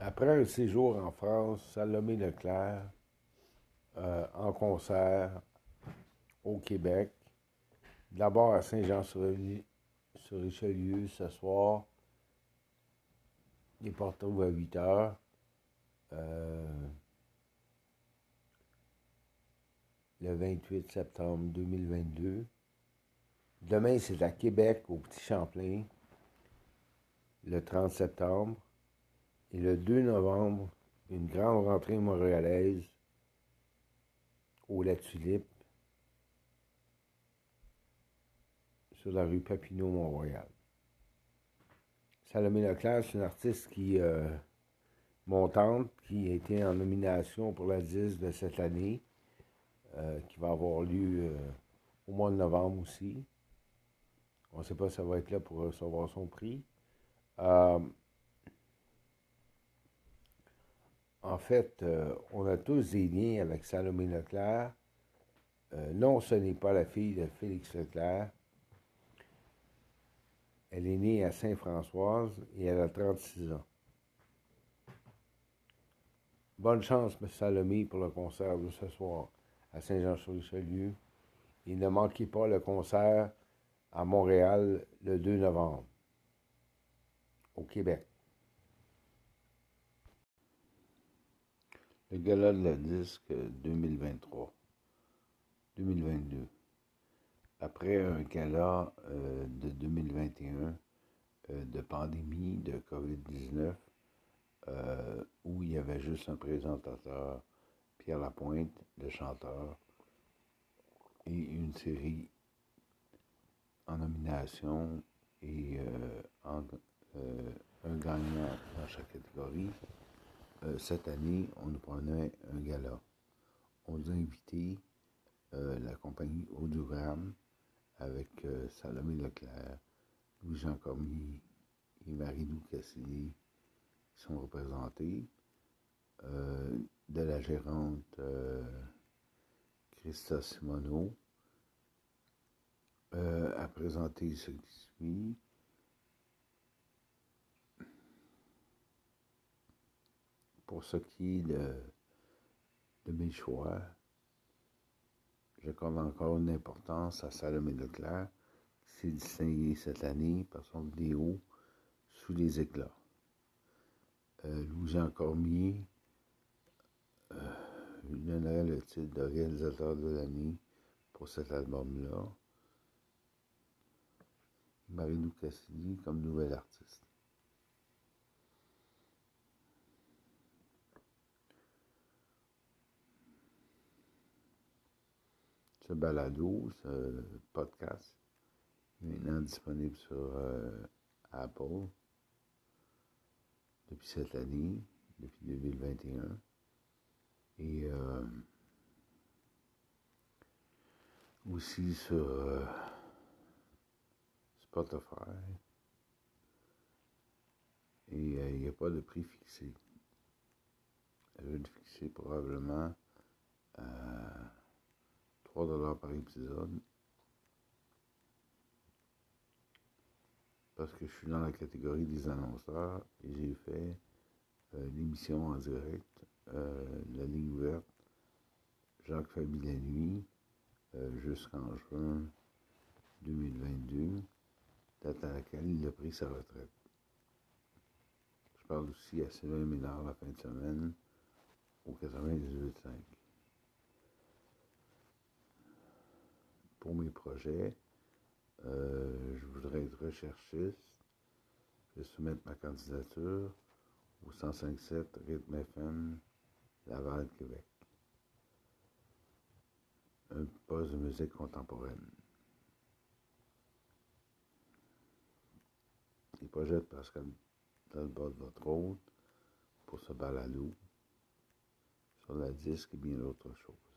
Après un séjour en France, Salomé Leclerc, euh, en concert au Québec, d'abord à Saint-Jean-sur-Richelieu ce soir. Il est porté à 8 heures. Euh, le 28 septembre 2022. Demain, c'est à Québec, au Petit Champlain, le 30 septembre. Et le 2 novembre, une grande rentrée montréalaise au La Tulipe, sur la rue Papineau, Mont-Royal. Salomé Leclerc, c'est une artiste qui euh, montante, qui a été en nomination pour la 10 de cette année, euh, qui va avoir lieu euh, au mois de novembre aussi. On ne sait pas si ça va être là pour recevoir son prix. En fait, euh, on a tous des liens avec Salomé Leclerc. Euh, non, ce n'est pas la fille de Félix Leclerc. Elle est née à Saint-Françoise et elle a 36 ans. Bonne chance, M. Salomé, pour le concert de ce soir à Saint-Jean-sur-Richelieu. Et ne manquez pas le concert à Montréal le 2 novembre, au Québec. Le gala de la disque 2023. 2022. Après un gala euh, de 2021 euh, de pandémie de COVID-19, euh, où il y avait juste un présentateur, Pierre Lapointe, le chanteur, et une série en nomination et un gagnant dans chaque catégorie. Euh, cette année, on nous prenait un gala. On nous a invité euh, la compagnie Audiogramme avec euh, Salomé Leclerc, Louis-Jean Cormier et Marie-Lou Cassidy qui sont représentés. de la gérante Christa Simoneau a présenté ce qui suit. Pour ce qui est de, mes choix, j'accorde encore une importance à Salomé Leclerc, qui s'est distingué cette année par son vidéo Sous les éclats. Euh, Louis-Jean Cormier euh, lui donnerait le titre de réalisateur de l'année pour cet album-là. Marie-Lou Cassidy comme nouvelle artiste. Ce balado, ce podcast, maintenant disponible sur euh, Apple depuis cette année, depuis 2021. Et euh, aussi sur euh, Spotify. Et il n'y a pas de prix fixé. Je vais le fixer probablement 3 dollars par épisode. Parce que je suis dans la catégorie des annonceurs et j'ai fait euh, l'émission en direct, euh, la ligne ouverte, Jacques Fabi la nuit, euh, jusqu'en juin 2022, date à laquelle il a pris sa retraite. Je parle aussi à Sylvain Ménard la fin de semaine au 98.5. projets. Euh, je voudrais être recherchiste. Je vais soumettre ma candidature au 105.7 Rythme FM Laval, Québec. Un poste de musique contemporaine. Les projets de Pascal de votre hôte pour ce balado sur la disque et bien d'autres choses.